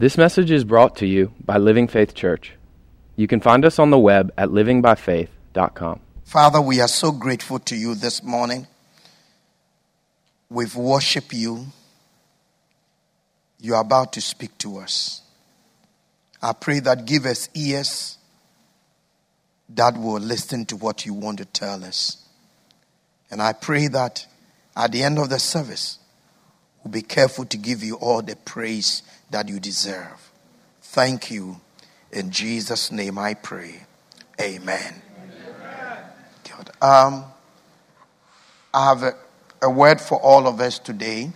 This message is brought to you by Living Faith Church. You can find us on the web at livingbyfaith.com. Father, we are so grateful to you this morning. We've worshiped you. You are about to speak to us. I pray that give us ears that will listen to what you want to tell us. And I pray that at the end of the service, we'll be careful to give you all the praise that you deserve. Thank you. In Jesus' name I pray. Amen. God. Um, I have a, a, word for all of us today,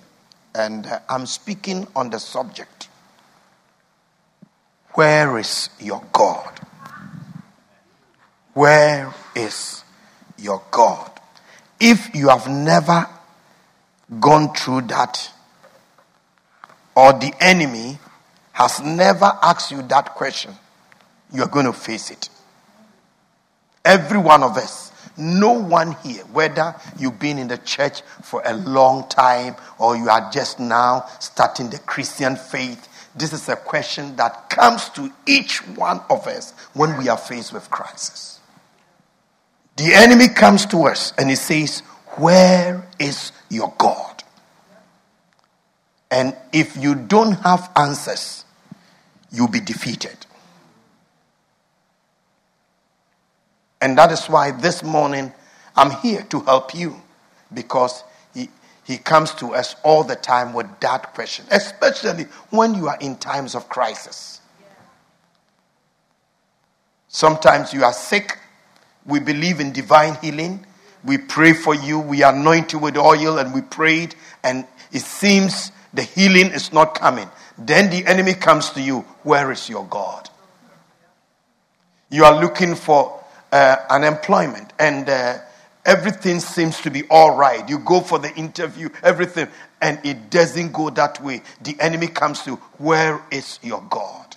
and uh, I'm speaking on the subject Where is your God? Where is your God? If you have never gone through that or the enemy has never asked you that question, you are going to face it. Every one of us, no one here, whether you've been in the church for a long time or you are just now starting the Christian faith, this is a question that comes to each one of us when we are faced with crisis. The enemy comes to us and he says, Where is your God? And if you don't have answers, you'll be defeated. And that is why this morning I'm here to help you because he, he comes to us all the time with that question, especially when you are in times of crisis. Sometimes you are sick. We believe in divine healing. We pray for you. We anoint you with oil and we prayed, and it seems the healing is not coming. Then the enemy comes to you. Where is your God? You are looking for uh, an employment and uh, everything seems to be all right. You go for the interview, everything, and it doesn't go that way. The enemy comes to, Where is your God?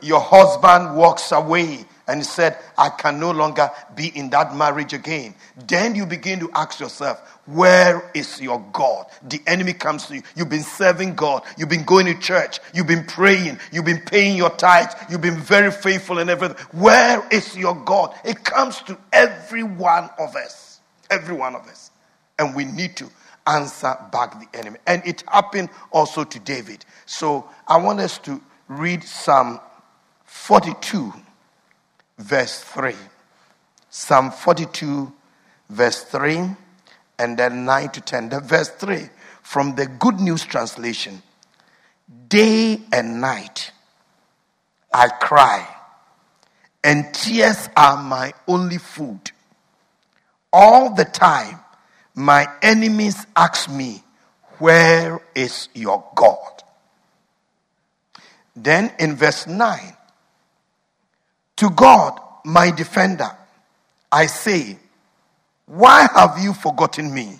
Your husband walks away and he said, I can no longer be in that marriage again. Then you begin to ask yourself, where is your God? The enemy comes to you. You've been serving God. You've been going to church. You've been praying. You've been paying your tithes. You've been very faithful and everything. Where is your God? It comes to every one of us. Every one of us. And we need to answer back the enemy. And it happened also to David. So I want us to read Psalm 42, verse 3. Psalm 42, verse 3 and then 9 to 10. The verse 3 from the Good News Translation Day and night I cry, and tears are my only food. All the time, my enemies ask me, Where is your God? Then in verse 9, to God, my defender, I say, why have you forgotten me?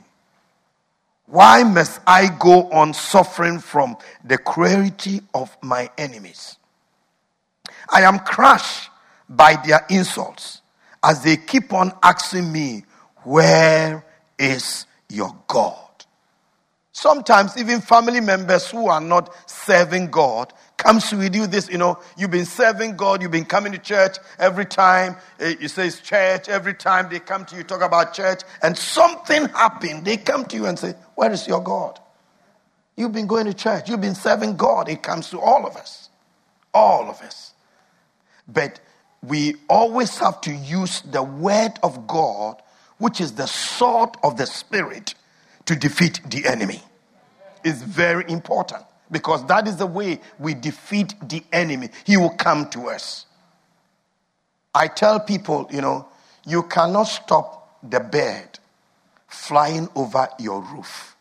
Why must I go on suffering from the cruelty of my enemies? I am crushed by their insults as they keep on asking me, Where is your God? Sometimes even family members who are not serving God comes with you this, you know, you've been serving God, you've been coming to church every time eh, you say it's church, every time they come to you, talk about church, and something happened. They come to you and say, Where is your God? You've been going to church, you've been serving God. It comes to all of us. All of us. But we always have to use the word of God, which is the sword of the Spirit, to defeat the enemy. It's very important. Because that is the way we defeat the enemy. He will come to us. I tell people, you know, you cannot stop the bird flying over your roof.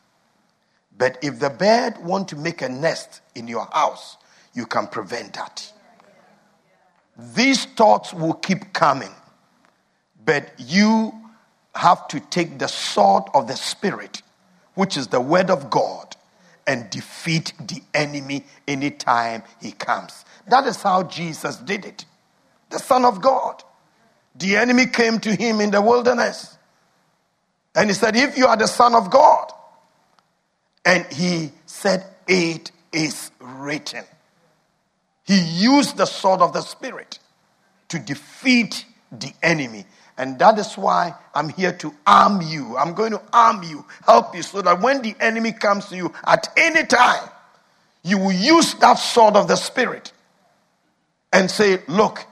But if the bird want to make a nest in your house, you can prevent that. These thoughts will keep coming. But you have to take the sword of the Spirit, which is the word of God, and defeat the enemy anytime he comes. That is how Jesus did it. The Son of God. The enemy came to him in the wilderness. And he said, If you are the Son of God. And he said, It is written. He used the sword of the Spirit to defeat the enemy. And that is why I'm here to arm you. I'm going to arm you, help you, so that when the enemy comes to you at any time, you will use that sword of the Spirit and say, Look,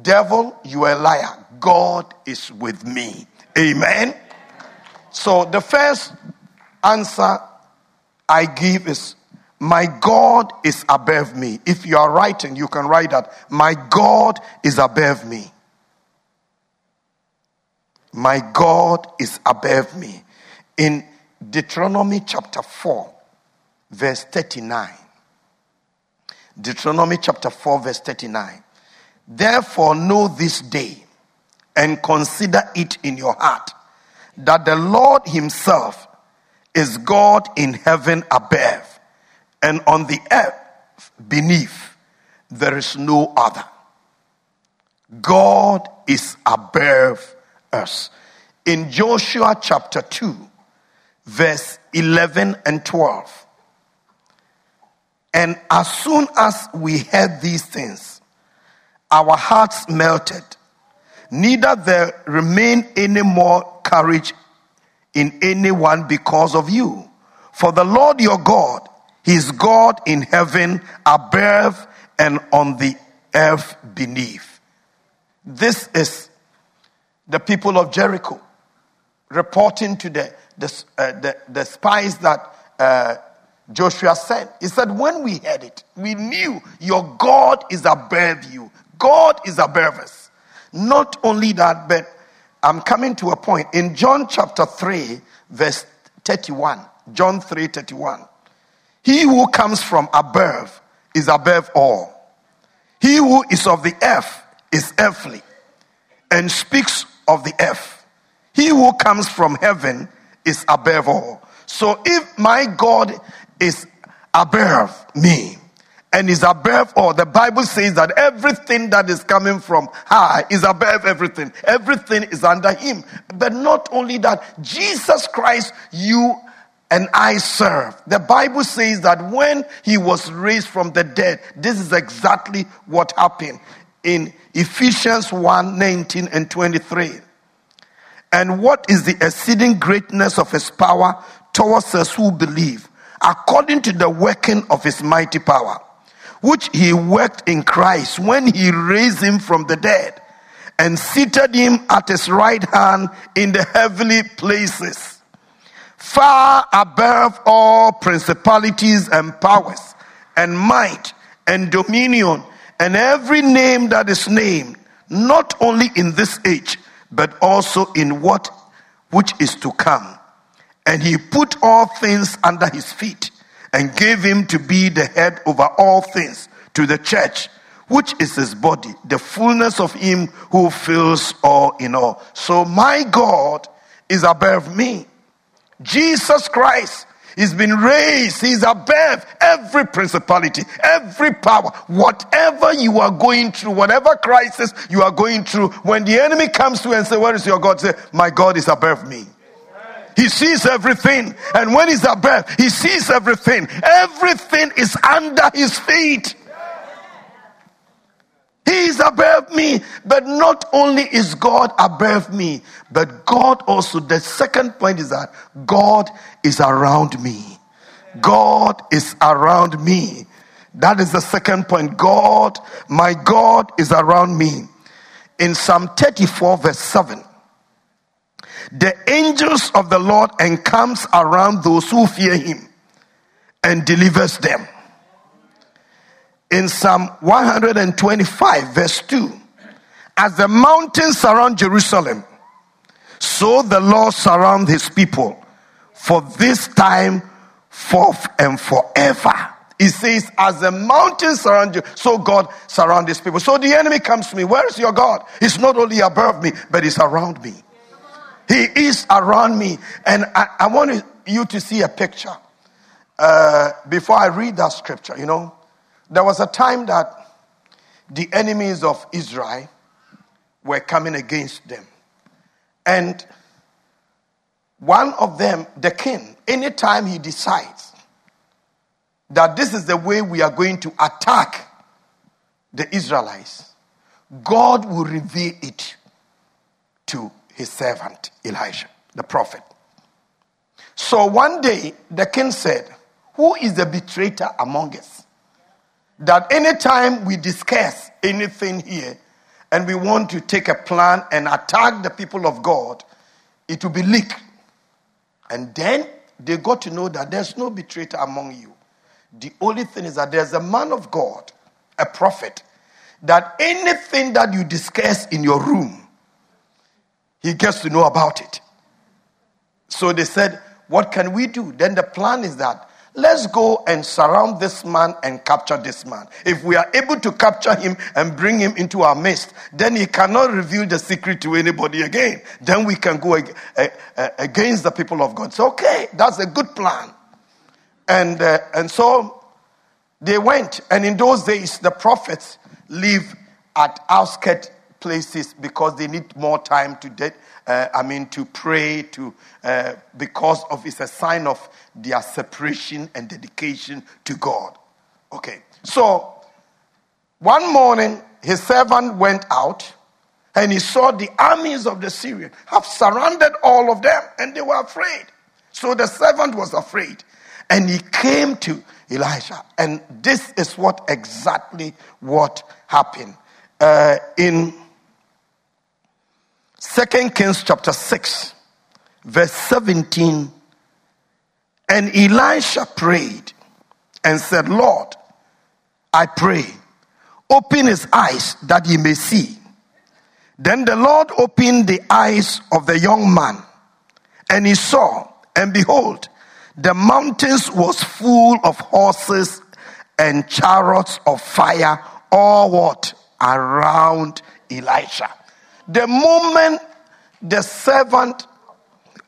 devil, you are a liar. God is with me. Amen. So the first answer I give is, My God is above me. If you are writing, you can write that. My God is above me. My God is above me. In Deuteronomy chapter 4, verse 39. Deuteronomy chapter 4, verse 39. Therefore, know this day and consider it in your heart that the Lord Himself is God in heaven above and on the earth beneath. There is no other. God is above us. In Joshua chapter 2, verse 11 and 12. And as soon as we heard these things, our hearts melted. Neither there remained any more courage in anyone because of you. For the Lord your God, He is God in heaven above and on the earth beneath. This is the people of Jericho reporting to the, the, uh, the, the, spies that uh, Joshua sent. He said, When we heard it, we knew your God is above you. God is above us. Not only that, but I'm coming to a point. In John chapter 3, verse 31, John 3 31, he who comes from above is above all. He who is of the earth is earthly and speaks of the earth. He who comes from heaven is above all. So if my God is above me, and is above all. The Bible says that everything that is coming from high is above everything. Everything is under him. But not only that, Jesus Christ, you and I serve. The Bible says that when he was raised from the dead, this is exactly what happened in Ephesians 1 19 and 23. And what is the exceeding greatness of his power towards us who believe, according to the working of his mighty power? which he worked in Christ when he raised him from the dead and seated him at his right hand in the heavenly places, far above all principalities and powers and might and dominion and every name that is named, not only in this age, but also in what which is to come. And he put all things under his feet and gave him to be the head over all things to the church, which is his body, the fullness of him who fills all in all. So my God is above me. Jesus Christ He's been raised. He's above every principality, every power. Whatever you are going through, whatever crisis you are going through, when the enemy comes to you and say, Where is your God? Say, My God is above me. He sees everything. And when he's above, he sees everything. Everything is under his feet. He is above me. But not only is God above me, but God also, the second point is that God is around me. God is around me. That is the second point. God, my God is around me. In Psalm 34, verse 7, the angels of the Lord encamps around those who fear him and delivers them. In Psalm 125, verse 2, as the mountains surround Jerusalem, so the Lord surrounds his people for this time, forth and forever. He says, as the mountains surround you, so God surrounds his people. So the enemy comes to me. Where is your God? He's not only above me, but he's around me. He is around me. And I, I want you to see a picture uh, before I read that scripture. You know, there was a time that the enemies of Israel were coming against them. And one of them, the king, anytime he decides that this is the way we are going to attack the Israelites, God will reveal it to his servant Elijah, the prophet. So one day the king said, Who is the betrayer among us? That anytime we discuss anything here and we want to take a plan and attack the people of God, it will be leaked. And then they got to know that there's no betrayer among you. The only thing is that there's a man of God, a prophet, that anything that you discuss in your room, he gets to know about it. So they said, What can we do? Then the plan is that let's go and surround this man and capture this man. If we are able to capture him and bring him into our midst, then he cannot reveal the secret to anybody again. Then we can go against the people of God. So, okay, that's a good plan. And, uh, and so they went. And in those days, the prophets live at outskirt places because they need more time to de- uh, I mean to pray to uh, because of it's a sign of their separation and dedication to God. Okay, so one morning his servant went out and he saw the armies of the Syrian have surrounded all of them and they were afraid. So the servant was afraid and he came to Elijah and this is what exactly what happened uh, in Second Kings chapter 6, verse 17. And Elisha prayed and said, Lord, I pray, open his eyes that he may see. Then the Lord opened the eyes of the young man, and he saw, and behold, the mountains was full of horses and chariots of fire, all what? Around Elisha. The moment the servant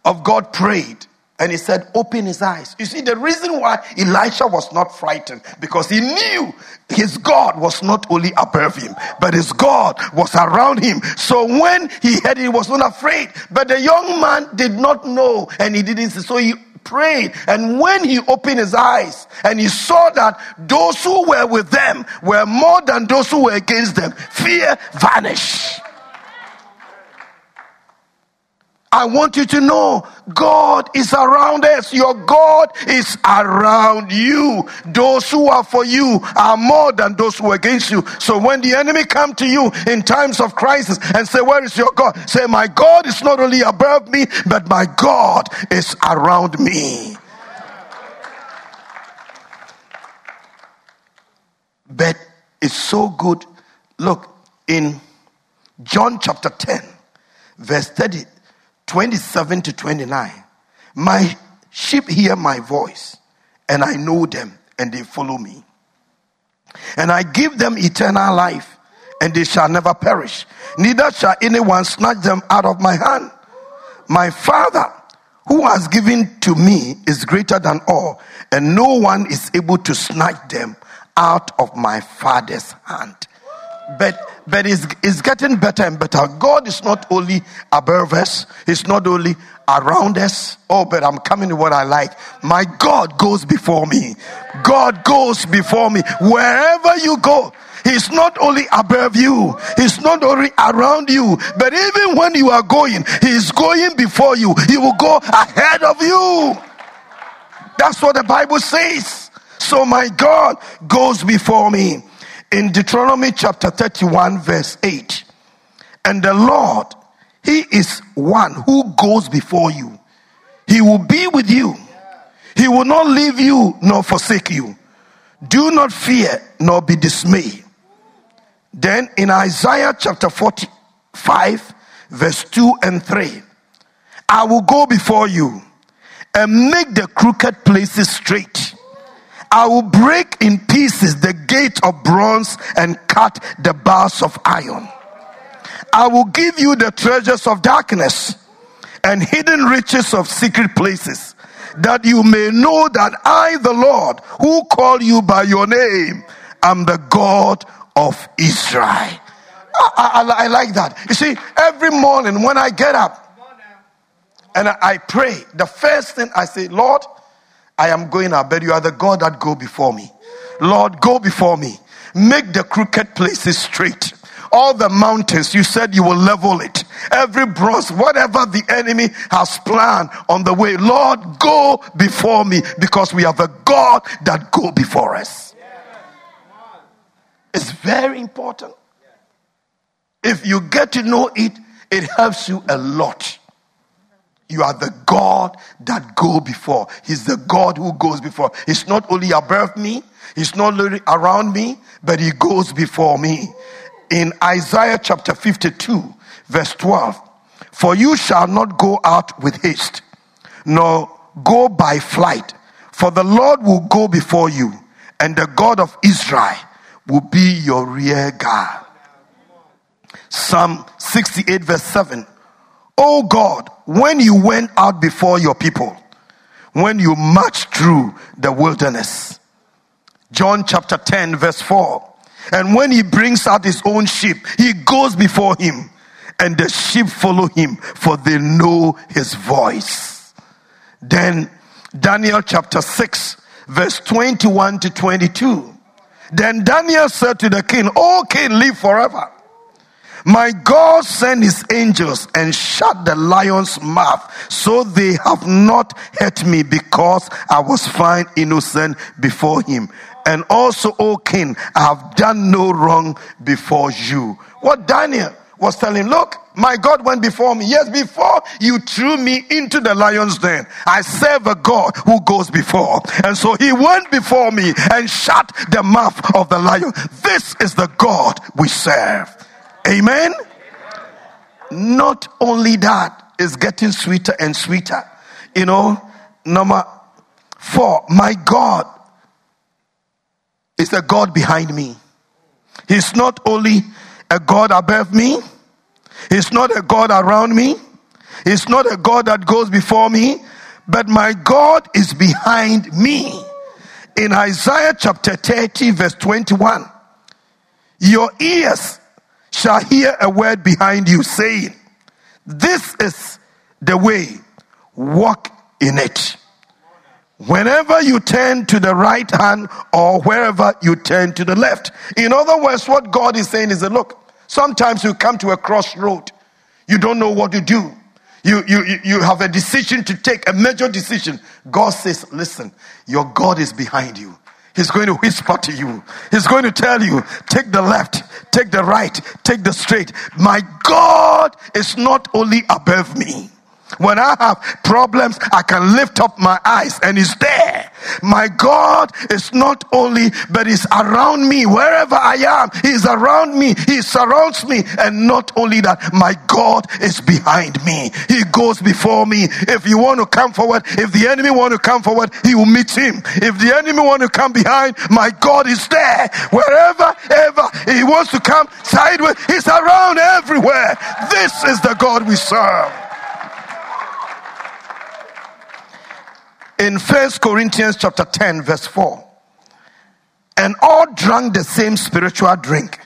of God prayed, and he said, Open his eyes. You see, the reason why Elisha was not frightened, because he knew his God was not only above him, but his God was around him. So when he heard it, he was not afraid. But the young man did not know, and he didn't see. So he prayed. And when he opened his eyes and he saw that those who were with them were more than those who were against them, fear vanished. I want you to know God is around us. Your God is around you. Those who are for you are more than those who are against you. So when the enemy come to you in times of crisis and say, where is your God? Say, my God is not only above me, but my God is around me. But it's so good. Look, in John chapter 10, verse 30, 27 to 29. My sheep hear my voice, and I know them, and they follow me. And I give them eternal life, and they shall never perish, neither shall anyone snatch them out of my hand. My Father, who has given to me, is greater than all, and no one is able to snatch them out of my Father's hand. But but it's, it's getting better and better. God is not only above us, He's not only around us. Oh, but I'm coming to what I like. My God goes before me. God goes before me. Wherever you go, He's not only above you, He's not only around you, but even when you are going, He's going before you. He will go ahead of you. That's what the Bible says. So my God goes before me in Deuteronomy chapter 31, verse 8. And the Lord, He is one who goes before you. He will be with you. He will not leave you nor forsake you. Do not fear nor be dismayed. Then in Isaiah chapter 45, verse 2 and 3, I will go before you and make the crooked places straight I will break in pieces the gate of bronze and cut the bars of iron. I will give you the treasures of darkness and hidden riches of secret places, that you may know that I, the Lord, who call you by your name, am the God of Israel. I, I, I like that. You see, every morning when I get up and I pray, the first thing I say, Lord, I am going out, but you are the God that go before me. Lord, go before me. Make the crooked places straight. All the mountains, you said you will level it. Every bronze, whatever the enemy has planned on the way, Lord, go before me because we have a God that go before us. It's very important. If you get to know it, it helps you a lot. You are the God that go before. He's the God who goes before. He's not only above me, he's not only around me, but he goes before me. In Isaiah chapter 52, verse 12, for you shall not go out with haste, nor go by flight, for the Lord will go before you, and the God of Israel will be your rear guard. Psalm 68, verse 7. Oh God, when you went out before your people, when you marched through the wilderness. John chapter 10, verse 4. And when he brings out his own sheep, he goes before him, and the sheep follow him, for they know his voice. Then Daniel chapter 6, verse 21 to 22. Then Daniel said to the king, O king, live forever. My God sent his angels and shut the lion's mouth, so they have not hurt me because I was found innocent before him. And also, O king, I have done no wrong before you. What Daniel was telling, look, my God went before me. Yes, before you threw me into the lion's den, I serve a God who goes before. And so he went before me and shut the mouth of the lion. This is the God we serve. Amen. Not only that, it's getting sweeter and sweeter. You know, number four, my God is the God behind me. He's not only a God above me, He's not a God around me, He's not a God that goes before me, but my God is behind me. In Isaiah chapter 30, verse 21, your ears shall hear a word behind you saying, This is the way, walk in it. Whenever you turn to the right hand or wherever you turn to the left. In other words, what God is saying is that look, sometimes you come to a crossroad, you don't know what to do. You, you, you have a decision to take, a major decision. God says, listen, your God is behind you. He's going to whisper to you. He's going to tell you, take the left, take the right, take the straight. My God is not only above me. When I have problems, I can lift up my eyes and He's there. My God is not only, but He's around me wherever I am. He's around me. He surrounds me. And not only that, my God is behind me. He goes before me. If you want to come forward, if the enemy want to come forward, He will meet him. If the enemy want to come behind, my God is there. Wherever, ever He wants to come sideways, He's around everywhere. This is the God we serve. In First Corinthians chapter 10, verse 4. And all drank the same spiritual drink,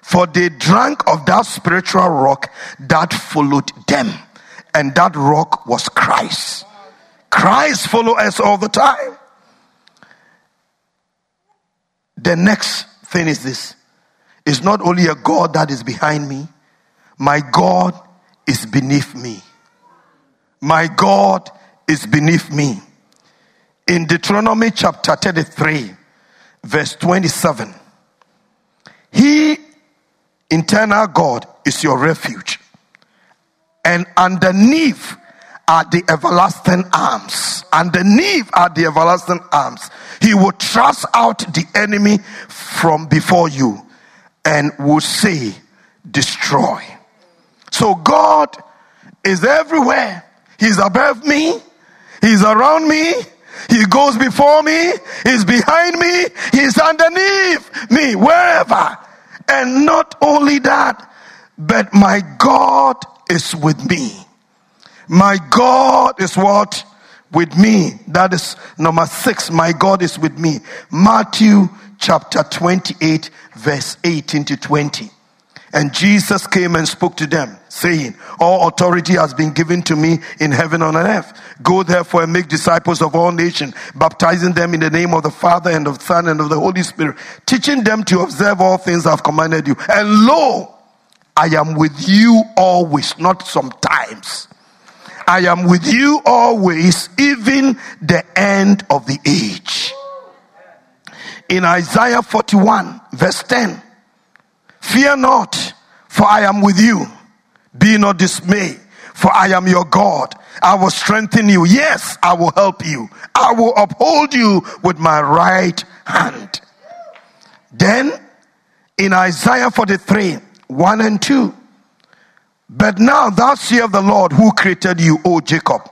for they drank of that spiritual rock that followed them. And that rock was Christ. Christ follow us all the time. The next thing is this. It's not only a God that is behind me, my God is beneath me. My God is beneath me in Deuteronomy chapter 33, verse 27. He, internal God, is your refuge. And underneath are the everlasting arms. Underneath are the everlasting arms. He will thrust out the enemy from before you and will say, Destroy. So God is everywhere. He's above me, He's around me, he goes before me, He's behind me, He's underneath me, wherever. And not only that, but my God is with me. My God is what? With me. That is number six. My God is with me. Matthew chapter 28, verse 18 to 20. And Jesus came and spoke to them, saying, All authority has been given to me in heaven and on earth. Go therefore and make disciples of all nations, baptizing them in the name of the Father and of the Son and of the Holy Spirit, teaching them to observe all things I've commanded you. And lo, I am with you always, not sometimes. I am with you always, even the end of the age. In Isaiah 41, verse 10, Fear not, for I am with you. Be not dismayed, for I am your God. I will strengthen you. Yes, I will help you. I will uphold you with my right hand. Then in Isaiah 43, 1 and 2, but now thou seest the Lord who created you, O Jacob,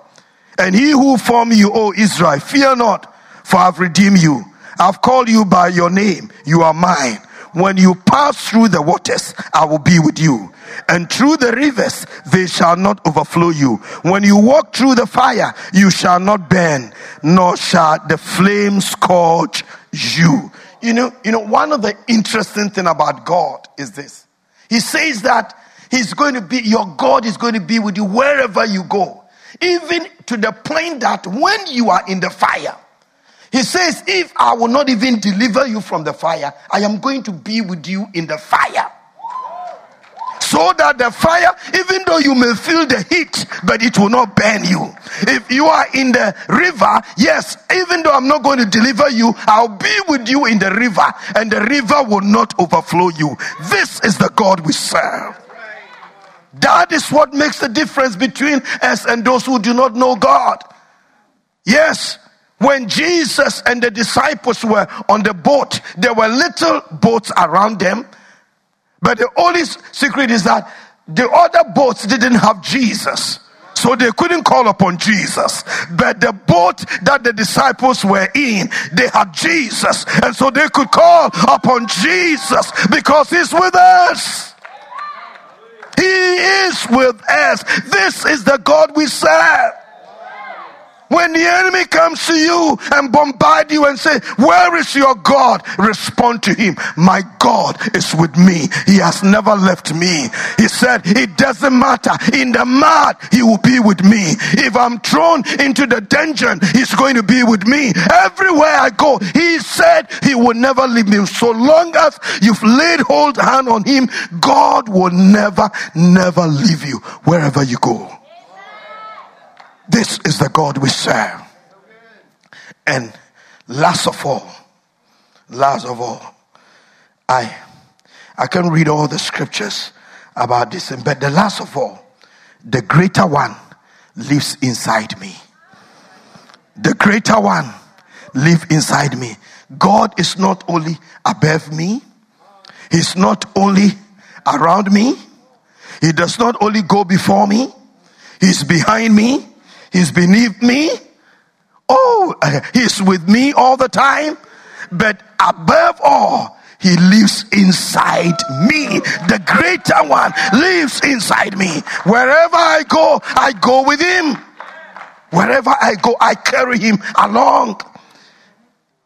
and he who formed you, O Israel. Fear not, for I've redeemed you. I've called you by your name. You are mine. When you pass through the waters, I will be with you. And through the rivers, they shall not overflow you. When you walk through the fire, you shall not burn, nor shall the flames scorch you. You know, you know, one of the interesting thing about God is this. He says that He's going to be, your God is going to be with you wherever you go. Even to the point that when you are in the fire, he says, If I will not even deliver you from the fire, I am going to be with you in the fire. So that the fire, even though you may feel the heat, but it will not burn you. If you are in the river, yes, even though I'm not going to deliver you, I'll be with you in the river, and the river will not overflow you. This is the God we serve. That is what makes the difference between us and those who do not know God. Yes, when Jesus and the disciples were on the boat, there were little boats around them. But the only secret is that the other boats didn't have Jesus. So they couldn't call upon Jesus. But the boat that the disciples were in, they had Jesus. And so they could call upon Jesus because he's with us. He is with us. This is the God we serve. When the enemy comes to you and bombard you and say, where is your God? Respond to him. My God is with me. He has never left me. He said, it doesn't matter. In the mud, he will be with me. If I'm thrown into the dungeon, he's going to be with me. Everywhere I go, he said he will never leave me. So long as you've laid hold hand on him, God will never, never leave you wherever you go. This is the God we serve. And last of all, last of all, I I can read all the scriptures about this, but the last of all, the greater one lives inside me. The greater one lives inside me. God is not only above me, He's not only around me, He does not only go before me, He's behind me, He's beneath me. Oh, he's with me all the time. But above all, he lives inside me. The greater one lives inside me. Wherever I go, I go with him. Wherever I go, I carry him along.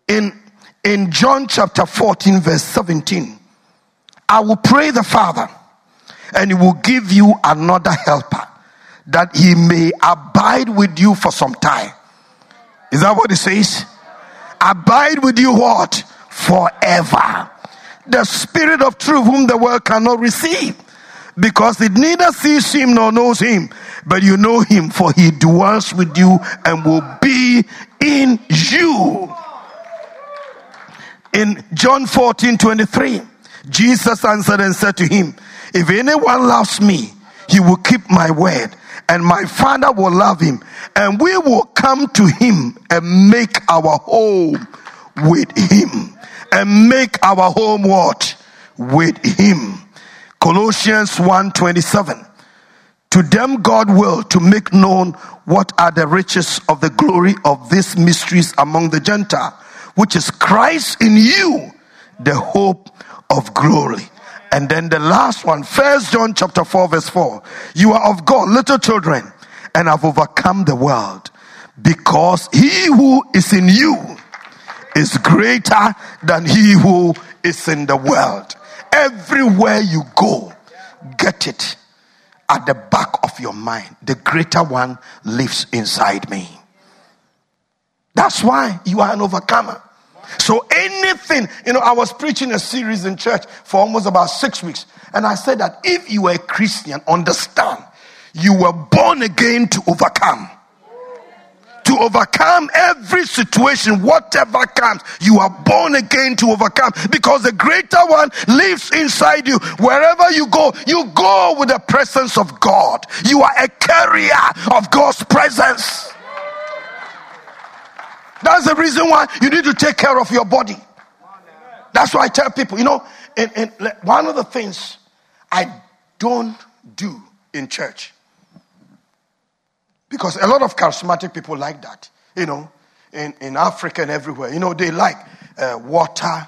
In, in John chapter 14, verse 17, I will pray the Father, and he will give you another helper that he may abide with you for some time. Is that what it says? Abide with you what? Forever. The spirit of truth whom the world cannot receive because it neither sees him nor knows him, but you know him for he dwells with you and will be in you. In John 14 23, Jesus answered and said to him, If anyone loves me, he will keep my word and my father will love him. And we will come to him and make our home with him. And make our home what? With him. Colossians 1:27 to them god will to make known what are the riches of the glory of these mysteries among the gentile which is christ in you the hope of glory and then the last one, First John chapter 4, verse 4. You are of God, little children, and have overcome the world. Because he who is in you is greater than he who is in the world. Everywhere you go, get it at the back of your mind. The greater one lives inside me. That's why you are an overcomer. So anything, you know, I was preaching a series in church for almost about six weeks. And I said that if you are a Christian, understand, you were born again to overcome to overcome every situation, whatever comes. You are born again to overcome because the greater one lives inside you. Wherever you go, you go with the presence of God. You are a carrier of God's presence. That's the reason why you need to take care of your body. That's why I tell people, you know, and, one of the things I don't do in church because a lot of charismatic people like that, you know, in, in Africa and everywhere. You know, they like uh, water,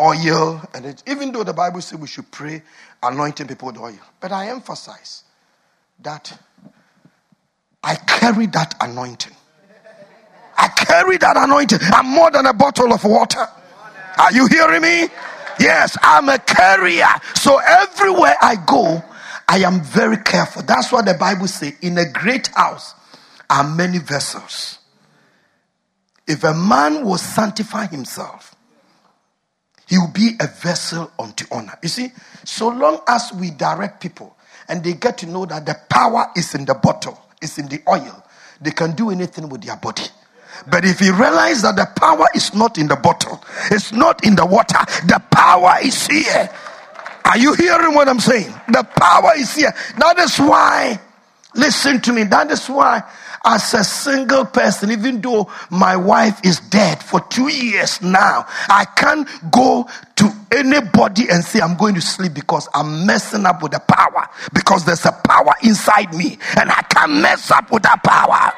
oil, and it, even though the Bible says we should pray anointing people with oil. But I emphasize that I carry that anointing. I carry that anointing. I'm more than a bottle of water. Are you hearing me? Yes, I'm a carrier. So everywhere I go, I am very careful. That's what the Bible says. In a great house are many vessels. If a man will sanctify himself, he will be a vessel unto honor. You see, so long as we direct people and they get to know that the power is in the bottle, it's in the oil, they can do anything with their body. But if you realize that the power is not in the bottle, it's not in the water, the power is here. Are you hearing what I'm saying? The power is here. That is why, listen to me, that is why, as a single person, even though my wife is dead for two years now, I can't go to anybody and say I'm going to sleep because I'm messing up with the power. Because there's a power inside me and I can't mess up with that power.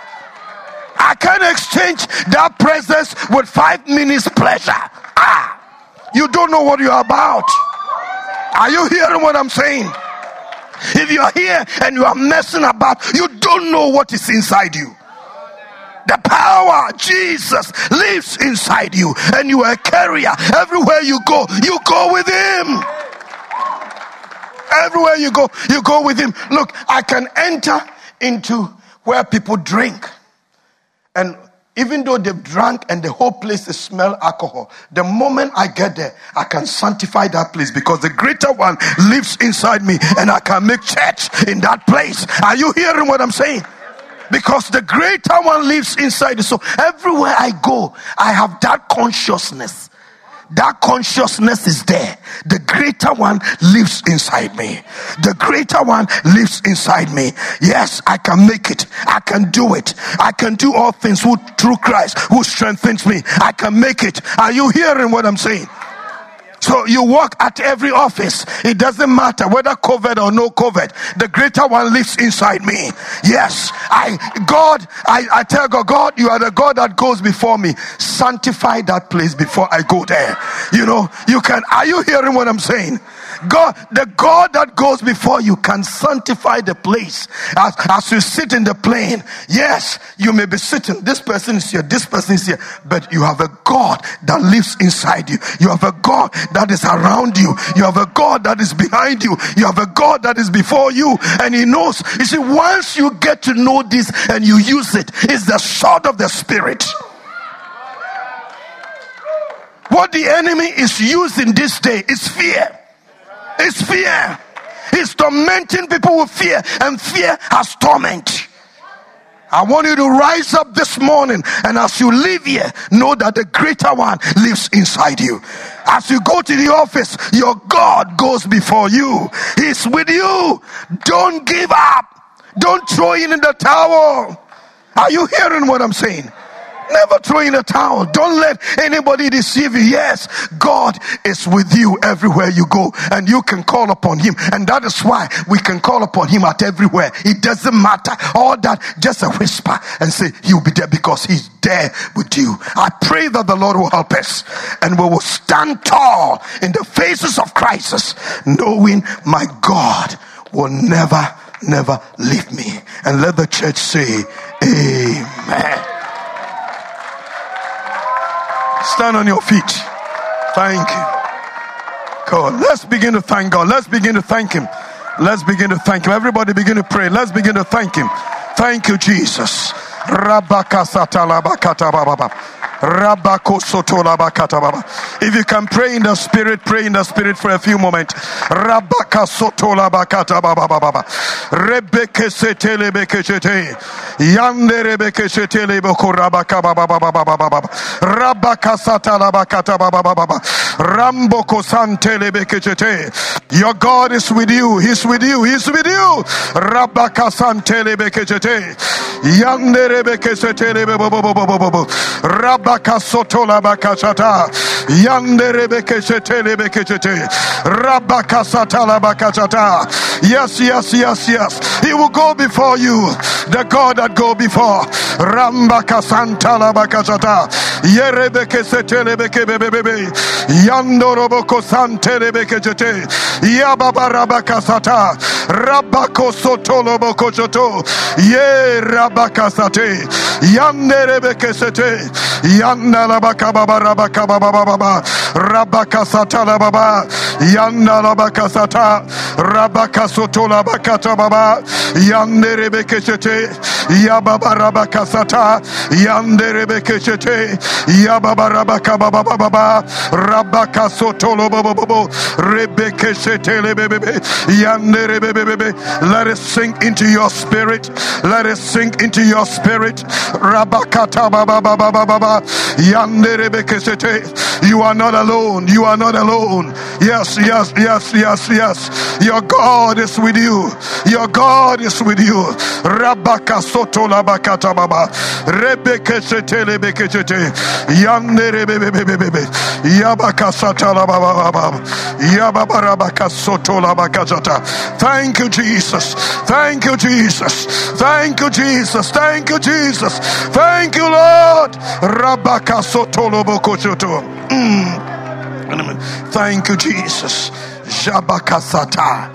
I can't exchange that presence with five minutes pleasure. Ah, you don't know what you're about. Are you hearing what I'm saying? If you are here and you are messing about, you don't know what is inside you. The power, Jesus, lives inside you, and you are a carrier. Everywhere you go, you go with Him. Everywhere you go, you go with Him. Look, I can enter into where people drink, and even though they've drunk and the whole place is smell alcohol, the moment I get there, I can sanctify that place because the greater one lives inside me and I can make church in that place. Are you hearing what I'm saying? Because the greater one lives inside. So everywhere I go, I have that consciousness that consciousness is there. The greater one lives inside me. The greater one lives inside me. Yes, I can make it. I can do it. I can do all things through Christ who strengthens me. I can make it. Are you hearing what I'm saying? So you work at every office. It doesn't matter whether COVID or no COVID. The greater one lives inside me. Yes. I, God, I, I tell God, God, you are the God that goes before me. Sanctify that place before I go there. You know, you can, are you hearing what I'm saying? God, the God that goes before you can sanctify the place. As, as you sit in the plane, yes, you may be sitting. This person is here, this person is here, but you have a God that lives inside you. You have a God that is around you. You have a God that is behind you. You have a God that is before you, and He knows. You see, once you get to know this and you use it, it's the sword of the Spirit. What the enemy is using this day is fear. It's fear. It's tormenting people with fear, and fear has torment. I want you to rise up this morning, and as you live here, know that the greater one lives inside you. As you go to the office, your God goes before you, He's with you. Don't give up, don't throw in the towel. Are you hearing what I'm saying? Never throw in a towel. Don't let anybody deceive you. Yes, God is with you everywhere you go, and you can call upon Him. And that is why we can call upon Him at everywhere. It doesn't matter. All that, just a whisper and say, He'll be there because He's there with you. I pray that the Lord will help us and we will stand tall in the faces of crisis, knowing my God will never, never leave me. And let the church say, Amen. Stand on your feet. Thank you. God. Let's begin to thank God. Let's begin to thank Him. Let's begin to thank him. Everybody begin to pray. Let's begin to thank him. Thank you, Jesus. If you can pray in the spirit, pray in the spirit for a few moments. Rabaka sotola bakata setele setele rabaka. Your God is with you. He's with you. He's with you. Rabaka santele beke sete. Yande rebeke setele sotola bakachata. Yande rebeke setele beke sete. Rabaka satala bakachata. Yes, yes, yes, yes. He will go before you. The God that go before. Rambaka santala bakachata. Yerebeke setele beke bebe bebe. Yandoroboko santele beke sete. Yababa rabaka sata. Rabako sotolo boko joto. Ye rabaka sate. Yande rebeke sete. Yanda la baka baba rabaka baba baba. Rabaka sata la baba. Yanda la baka sata. Rabaka soto la bakata baba. Yande rebeke sete. Yababa rabaka sata. Yande rebeke sete. Yababa rabaka baba baba. Rabaka soto lo bobo bobo. Rebeke sete le bebe. Yande rebebe bebe. Let it sink into your spirit. Let it sink into your spirit. Rabakata baba baba baba. Yande rebeke sete. You are not alone. You are not alone. Yes, yes, yes, yes, yes. Your God is with you. Your God is with you. Rabaka soto baba. Rebeke lebeke. Yabaka sata baba baba. Yababa rabaka soto. Thank you, Jesus. Thank you, Jesus. Thank you, Jesus. Thank you, Jesus. Thank you, Lord. Rabaka soto soto. Thank you, Jesus. Jabakasata.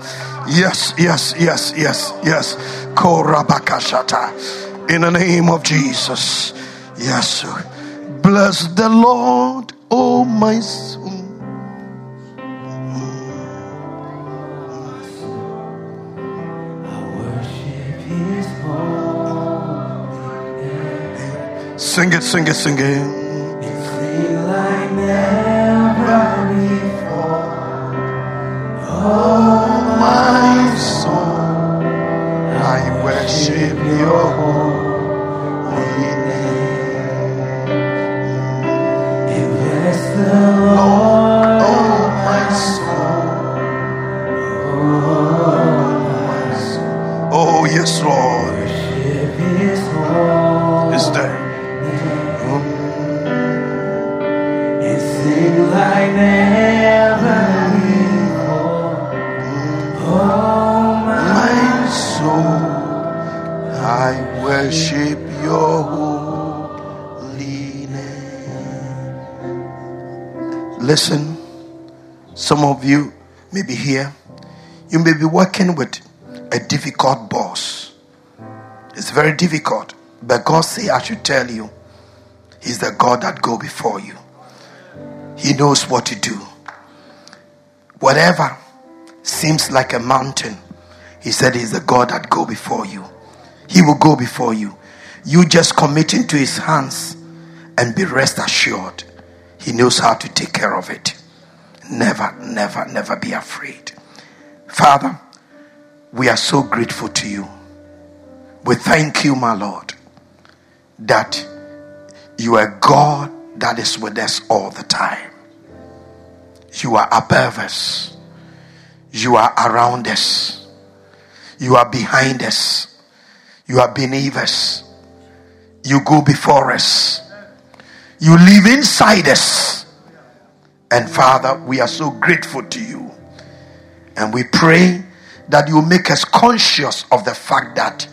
Yes, yes, yes, yes, yes. Korabakashata. In the name of Jesus. Yes, sir. Bless the Lord, oh my soul. Sing it, sing it, sing it. Oh, my soul, I worship your very difficult. But God say I should tell you, He's the God that go before you. He knows what to do. Whatever seems like a mountain, He said He's the God that go before you. He will go before you. You just commit into His hands and be rest assured. He knows how to take care of it. Never, never, never be afraid. Father, we are so grateful to you. We thank you, my Lord, that you are God that is with us all the time. You are above us. You are around us. You are behind us. You are beneath us. You go before us. You live inside us. And Father, we are so grateful to you. And we pray that you make us conscious of the fact that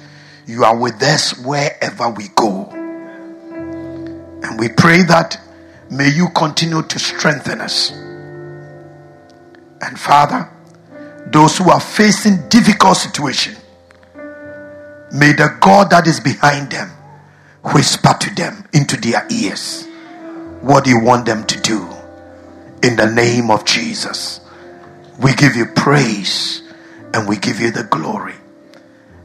you are with us wherever we go. And we pray that may you continue to strengthen us. And Father, those who are facing difficult situation, may the God that is behind them whisper to them into their ears what you want them to do. In the name of Jesus, we give you praise and we give you the glory.